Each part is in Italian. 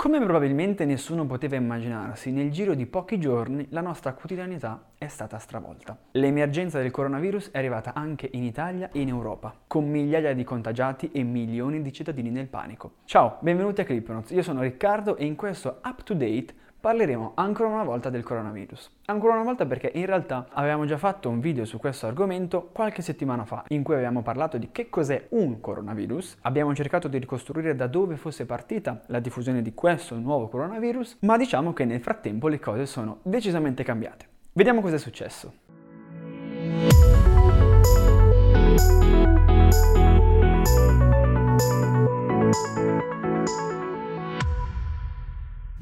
Come probabilmente nessuno poteva immaginarsi, nel giro di pochi giorni la nostra quotidianità è stata stravolta. L'emergenza del coronavirus è arrivata anche in Italia e in Europa, con migliaia di contagiati e milioni di cittadini nel panico. Ciao, benvenuti a Clipnotes, io sono Riccardo e in questo Up to Date parleremo ancora una volta del coronavirus. Ancora una volta perché in realtà avevamo già fatto un video su questo argomento qualche settimana fa in cui abbiamo parlato di che cos'è un coronavirus, abbiamo cercato di ricostruire da dove fosse partita la diffusione di questo nuovo coronavirus, ma diciamo che nel frattempo le cose sono decisamente cambiate. Vediamo cosa è successo.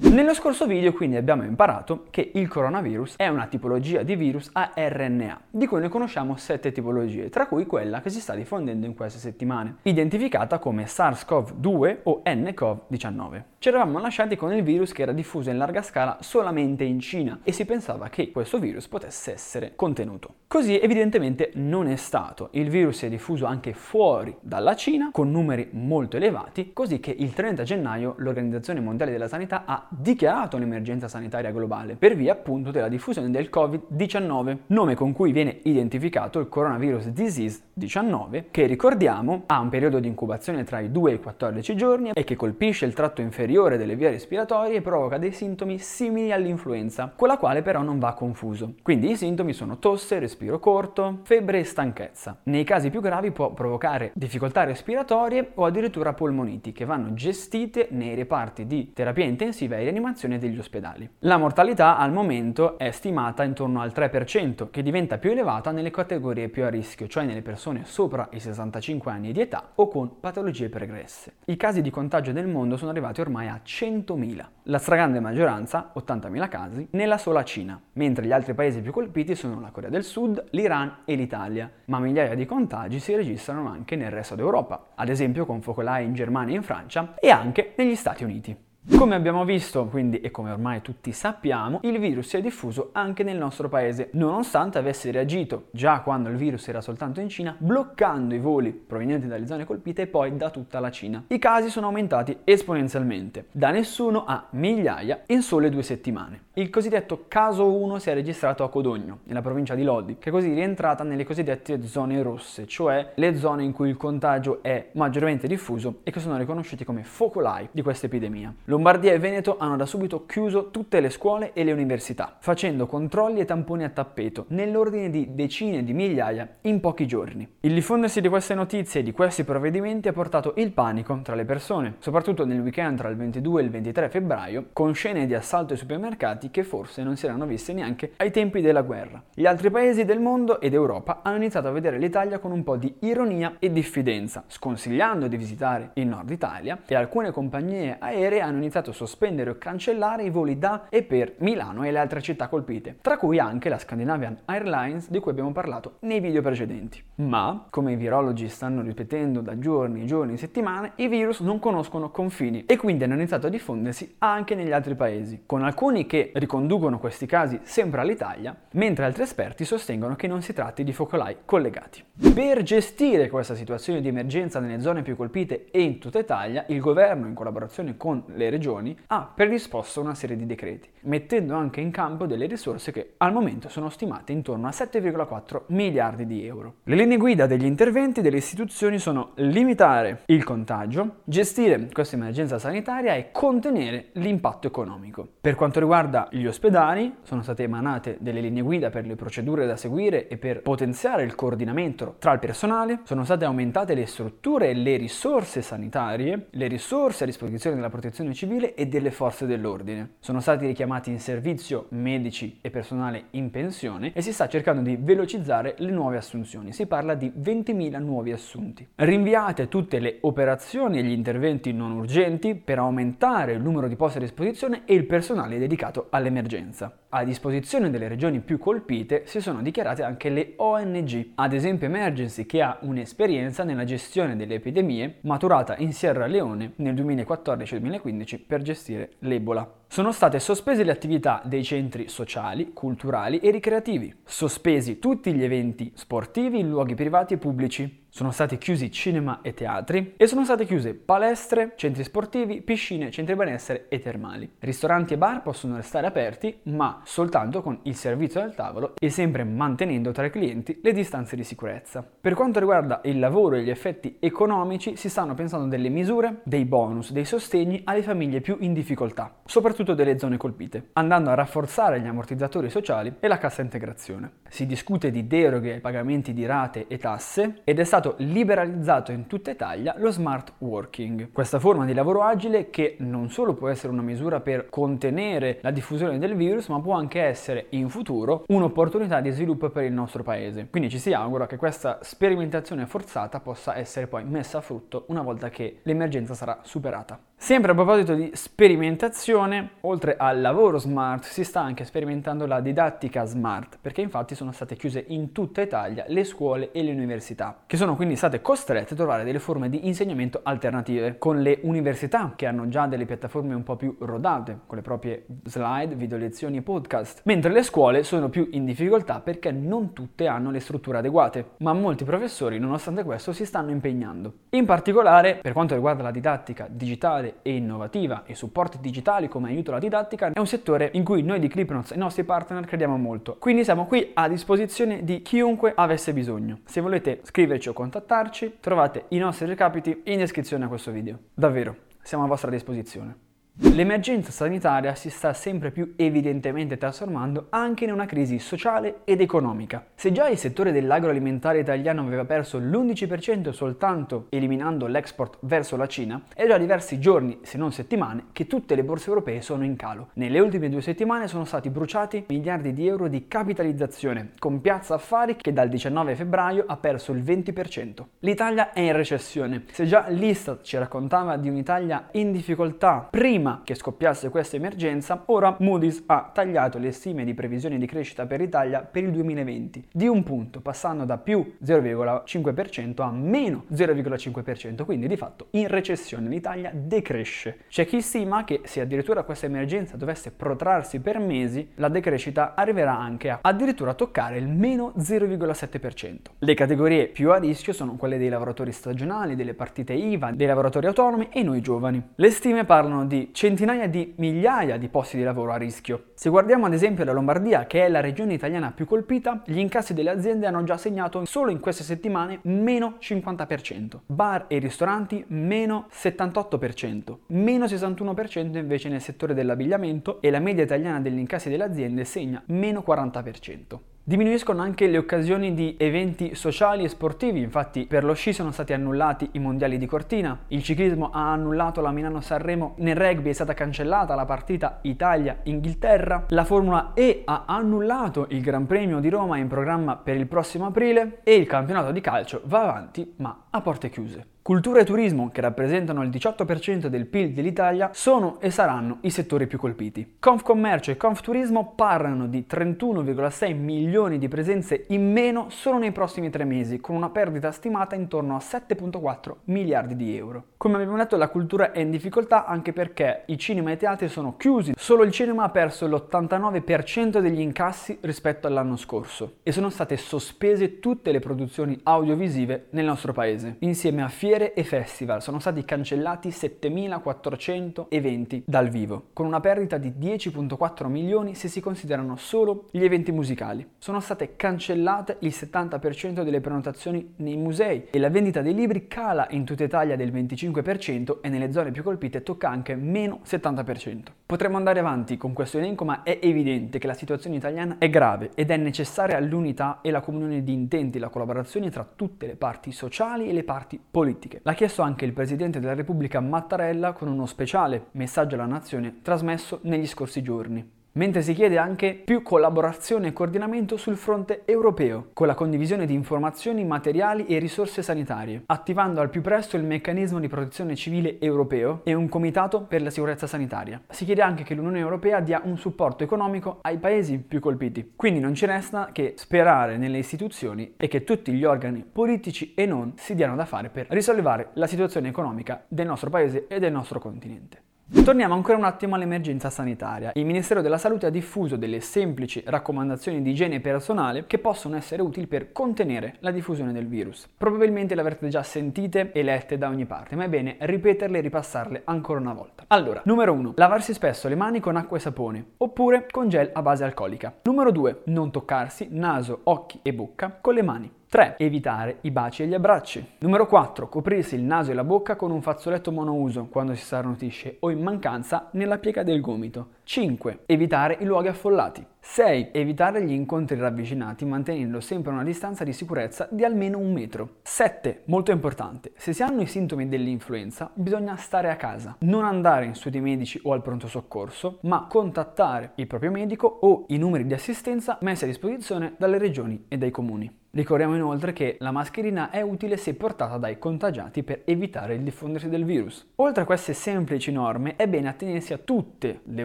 Nello scorso video quindi abbiamo imparato che il coronavirus è una tipologia di virus a RNA, di cui ne conosciamo sette tipologie, tra cui quella che si sta diffondendo in queste settimane, identificata come SARS-CoV-2 o nCoV-19. Ci eravamo lasciati con il virus che era diffuso in larga scala solamente in Cina e si pensava che questo virus potesse essere contenuto. Così evidentemente non è stato. Il virus si è diffuso anche fuori dalla Cina con numeri molto elevati, così che il 30 gennaio l'Organizzazione Mondiale della Sanità ha dichiarato un'emergenza sanitaria globale per via appunto della diffusione del Covid-19, nome con cui viene identificato il coronavirus disease 19, che ricordiamo ha un periodo di incubazione tra i 2 e i 14 giorni e che colpisce il tratto inferiore delle vie respiratorie e provoca dei sintomi simili all'influenza, con la quale però non va confuso. Quindi i sintomi sono tosse, respiro corto, febbre e stanchezza. Nei casi più gravi può provocare difficoltà respiratorie o addirittura polmoniti che vanno gestite nei reparti di terapia intensiva e rianimazione degli ospedali. La mortalità al momento è stimata intorno al 3%, che diventa più elevata nelle categorie più a rischio, cioè nelle persone sopra i 65 anni di età o con patologie pregresse. I casi di contagio nel mondo sono arrivati ormai a 100.000, la stragrande maggioranza, 80.000 casi, nella sola Cina, mentre gli altri paesi più colpiti sono la Corea del Sud, l'Iran e l'Italia, ma migliaia di contagi si registrano anche nel resto d'Europa, ad esempio con focolai in Germania e in Francia e anche negli Stati Uniti. Come abbiamo visto, quindi, e come ormai tutti sappiamo, il virus si è diffuso anche nel nostro paese, nonostante avesse reagito già quando il virus era soltanto in Cina, bloccando i voli provenienti dalle zone colpite e poi da tutta la Cina. I casi sono aumentati esponenzialmente, da nessuno a migliaia in sole due settimane. Il cosiddetto caso 1 si è registrato a Codogno, nella provincia di Lodi, che è così rientrata nelle cosiddette zone rosse, cioè le zone in cui il contagio è maggiormente diffuso e che sono riconosciuti come focolai di questa epidemia. Lombardia e Veneto hanno da subito chiuso tutte le scuole e le università, facendo controlli e tamponi a tappeto, nell'ordine di decine di migliaia in pochi giorni. Il diffondersi di queste notizie e di questi provvedimenti ha portato il panico tra le persone, soprattutto nel weekend tra il 22 e il 23 febbraio, con scene di assalto ai supermercati che forse non si erano viste neanche ai tempi della guerra. Gli altri paesi del mondo ed Europa hanno iniziato a vedere l'Italia con un po' di ironia e diffidenza, sconsigliando di visitare il nord Italia e alcune compagnie aeree hanno iniziato a sospendere o cancellare i voli da e per Milano e le altre città colpite, tra cui anche la Scandinavian Airlines di cui abbiamo parlato nei video precedenti. Ma, come i virologi stanno ripetendo da giorni, giorni, settimane, i virus non conoscono confini e quindi hanno iniziato a diffondersi anche negli altri paesi, con alcuni che riconducono questi casi sempre all'Italia, mentre altri esperti sostengono che non si tratti di focolai collegati. Per gestire questa situazione di emergenza nelle zone più colpite e in tutta Italia, il governo, in collaborazione con le regioni, ha predisposto una serie di decreti, mettendo anche in campo delle risorse che al momento sono stimate intorno a 7,4 miliardi di euro. Le linee guida degli interventi delle istituzioni sono limitare il contagio, gestire questa emergenza sanitaria e contenere l'impatto economico. Per quanto riguarda gli ospedali sono state emanate delle linee guida per le procedure da seguire e per potenziare il coordinamento tra il personale, sono state aumentate le strutture e le risorse sanitarie, le risorse a disposizione della protezione civile e delle forze dell'ordine. Sono stati richiamati in servizio medici e personale in pensione e si sta cercando di velocizzare le nuove assunzioni. Si parla di 20.000 nuovi assunti. Rinviate tutte le operazioni e gli interventi non urgenti per aumentare il numero di posti a disposizione e il personale dedicato all'emergenza. A disposizione delle regioni più colpite si sono dichiarate anche le ONG, ad esempio Emergency che ha un'esperienza nella gestione delle epidemie maturata in Sierra Leone nel 2014-2015 per gestire l'Ebola. Sono state sospese le attività dei centri sociali, culturali e ricreativi, sospesi tutti gli eventi sportivi in luoghi privati e pubblici, sono stati chiusi cinema e teatri e sono state chiuse palestre, centri sportivi, piscine, centri benessere e termali. Ristoranti e bar possono restare aperti, ma soltanto con il servizio al tavolo e sempre mantenendo tra i clienti le distanze di sicurezza. Per quanto riguarda il lavoro e gli effetti economici, si stanno pensando delle misure, dei bonus, dei sostegni alle famiglie più in difficoltà, soprattutto delle zone colpite, andando a rafforzare gli ammortizzatori sociali e la cassa integrazione. Si discute di deroghe ai pagamenti di rate e tasse ed è stato liberalizzato in tutta Italia lo smart working, questa forma di lavoro agile che non solo può essere una misura per contenere la diffusione del virus, ma può anche essere in futuro un'opportunità di sviluppo per il nostro paese. Quindi ci si augura che questa sperimentazione forzata possa essere poi messa a frutto una volta che l'emergenza sarà superata. Sempre a proposito di sperimentazione, oltre al lavoro smart si sta anche sperimentando la didattica smart, perché infatti sono state chiuse in tutta Italia le scuole e le università, che sono quindi state costrette a trovare delle forme di insegnamento alternative, con le università che hanno già delle piattaforme un po' più rodate, con le proprie slide, video lezioni e podcast, mentre le scuole sono più in difficoltà perché non tutte hanno le strutture adeguate, ma molti professori nonostante questo si stanno impegnando. In particolare, per quanto riguarda la didattica digitale e innovativa e supporti digitali come aiuto alla didattica è un settore in cui noi di Clipnotes e i nostri partner crediamo molto. Quindi siamo qui a disposizione di chiunque avesse bisogno. Se volete scriverci o contattarci, trovate i nostri recapiti in descrizione a questo video. Davvero, siamo a vostra disposizione. L'emergenza sanitaria si sta sempre più evidentemente trasformando anche in una crisi sociale ed economica. Se già il settore dell'agroalimentare italiano aveva perso l'11% soltanto eliminando l'export verso la Cina, è già diversi giorni, se non settimane, che tutte le borse europee sono in calo. Nelle ultime due settimane sono stati bruciati miliardi di euro di capitalizzazione, con Piazza Affari che dal 19 febbraio ha perso il 20%. L'Italia è in recessione. Se già l'Istat ci raccontava di un'Italia in difficoltà prima prima che scoppiasse questa emergenza, ora Moody's ha tagliato le stime di previsione di crescita per l'Italia per il 2020 di un punto, passando da più 0,5% a meno 0,5%, quindi di fatto in recessione l'Italia decresce. C'è chi stima che se addirittura questa emergenza dovesse protrarsi per mesi, la decrescita arriverà anche a addirittura toccare il meno 0,7%. Le categorie più a rischio sono quelle dei lavoratori stagionali, delle partite IVA, dei lavoratori autonomi e noi giovani. Le stime parlano di centinaia di migliaia di posti di lavoro a rischio. Se guardiamo ad esempio la Lombardia, che è la regione italiana più colpita, gli incassi delle aziende hanno già segnato solo in queste settimane meno 50%, bar e ristoranti meno 78%, meno 61% invece nel settore dell'abbigliamento e la media italiana degli incassi delle aziende segna meno 40%. Diminuiscono anche le occasioni di eventi sociali e sportivi, infatti per lo sci sono stati annullati i mondiali di Cortina, il ciclismo ha annullato la Milano-Sanremo, nel rugby è stata cancellata la partita Italia-Inghilterra, la Formula E ha annullato il Gran Premio di Roma in programma per il prossimo aprile e il campionato di calcio va avanti ma a porte chiuse. Cultura e turismo, che rappresentano il 18% del PIL dell'Italia, sono e saranno i settori più colpiti. Confcommercio e Confturismo parlano di 31,6 milioni di presenze in meno solo nei prossimi tre mesi, con una perdita stimata intorno a 7,4 miliardi di euro. Come abbiamo detto, la cultura è in difficoltà anche perché i cinema e i teatri sono chiusi. Solo il cinema ha perso l'89% degli incassi rispetto all'anno scorso e sono state sospese tutte le produzioni audiovisive nel nostro paese, insieme a fiere fiere e festival sono stati cancellati 7.400 eventi dal vivo, con una perdita di 10.4 milioni se si considerano solo gli eventi musicali. Sono state cancellate il 70% delle prenotazioni nei musei e la vendita dei libri cala in tutta Italia del 25% e nelle zone più colpite tocca anche meno 70%. Potremmo andare avanti con questo elenco, ma è evidente che la situazione italiana è grave ed è necessaria l'unità e la comunione di intenti, la collaborazione tra tutte le parti sociali e le parti politiche politiche. L'ha chiesto anche il Presidente della Repubblica Mattarella con uno speciale messaggio alla nazione trasmesso negli scorsi giorni mentre si chiede anche più collaborazione e coordinamento sul fronte europeo, con la condivisione di informazioni, materiali e risorse sanitarie, attivando al più presto il meccanismo di protezione civile europeo e un comitato per la sicurezza sanitaria. Si chiede anche che l'Unione Europea dia un supporto economico ai paesi più colpiti. Quindi non ci resta che sperare nelle istituzioni e che tutti gli organi politici e non si diano da fare per risollevare la situazione economica del nostro paese e del nostro continente. Torniamo ancora un attimo all'emergenza sanitaria. Il Ministero della Salute ha diffuso delle semplici raccomandazioni di igiene personale che possono essere utili per contenere la diffusione del virus. Probabilmente le avrete già sentite e lette da ogni parte, ma è bene ripeterle e ripassarle ancora una volta. Allora, numero 1. Lavarsi spesso le mani con acqua e sapone, oppure con gel a base alcolica. Numero 2. Non toccarsi naso, occhi e bocca con le mani. 3. Evitare i baci e gli abbracci. Numero 4. Coprirsi il naso e la bocca con un fazzoletto monouso quando si starnutisce o in mancanza nella piega del gomito. 5. Evitare i luoghi affollati. 6. Evitare gli incontri ravvicinati mantenendo sempre una distanza di sicurezza di almeno un metro. 7. Molto importante. Se si hanno i sintomi dell'influenza bisogna stare a casa, non andare in studi medici o al pronto soccorso, ma contattare il proprio medico o i numeri di assistenza messi a disposizione dalle regioni e dai comuni. Ricordiamo inoltre che la mascherina è utile se portata dai contagiati per evitare il diffondersi del virus. Oltre a queste semplici norme è bene attenersi a tutte le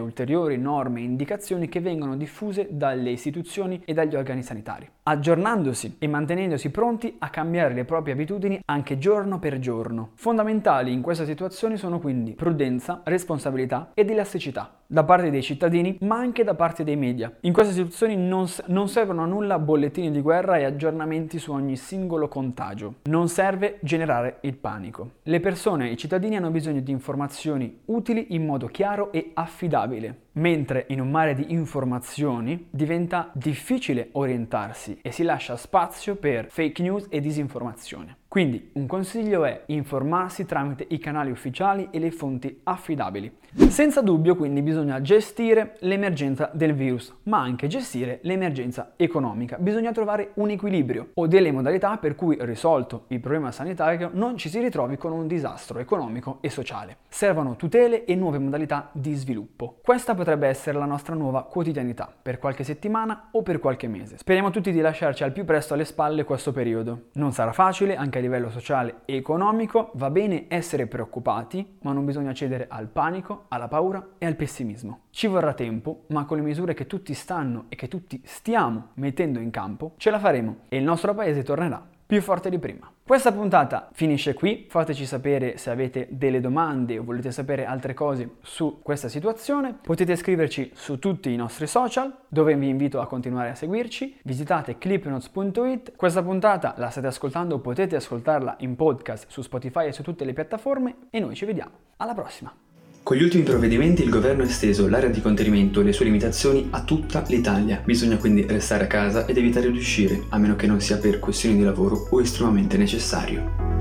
ulteriori norme e indicazioni che vengono diffuse dalle istituzioni e dagli organi sanitari, aggiornandosi e mantenendosi pronti a cambiare le proprie abitudini anche giorno per giorno. Fondamentali in questa situazione sono quindi prudenza, responsabilità ed elasticità da parte dei cittadini ma anche da parte dei media. In queste situazioni non, non servono a nulla bollettini di guerra e aggiornamenti su ogni singolo contagio. Non serve generare il panico. Le persone e i cittadini hanno bisogno di informazioni utili in modo chiaro e affidabile mentre in un mare di informazioni diventa difficile orientarsi e si lascia spazio per fake news e disinformazione. Quindi un consiglio è informarsi tramite i canali ufficiali e le fonti affidabili. Senza dubbio quindi bisogna gestire l'emergenza del virus, ma anche gestire l'emergenza economica. Bisogna trovare un equilibrio o delle modalità per cui risolto il problema sanitario non ci si ritrovi con un disastro economico e sociale. Servono tutele e nuove modalità di sviluppo. Questa potrebbe essere la nostra nuova quotidianità per qualche settimana o per qualche mese. Speriamo tutti di lasciarci al più presto alle spalle questo periodo. Non sarà facile anche a livello sociale e economico, va bene essere preoccupati, ma non bisogna cedere al panico, alla paura e al pessimismo. Ci vorrà tempo, ma con le misure che tutti stanno e che tutti stiamo mettendo in campo, ce la faremo e il nostro paese tornerà più forte di prima. Questa puntata finisce qui, fateci sapere se avete delle domande o volete sapere altre cose su questa situazione. Potete scriverci su tutti i nostri social, dove vi invito a continuare a seguirci. Visitate clipnotes.it. Questa puntata la state ascoltando, potete ascoltarla in podcast su Spotify e su tutte le piattaforme e noi ci vediamo. Alla prossima! Con gli ultimi provvedimenti il governo ha esteso l'area di contenimento e le sue limitazioni a tutta l'Italia. Bisogna quindi restare a casa ed evitare di uscire, a meno che non sia per questioni di lavoro o estremamente necessario.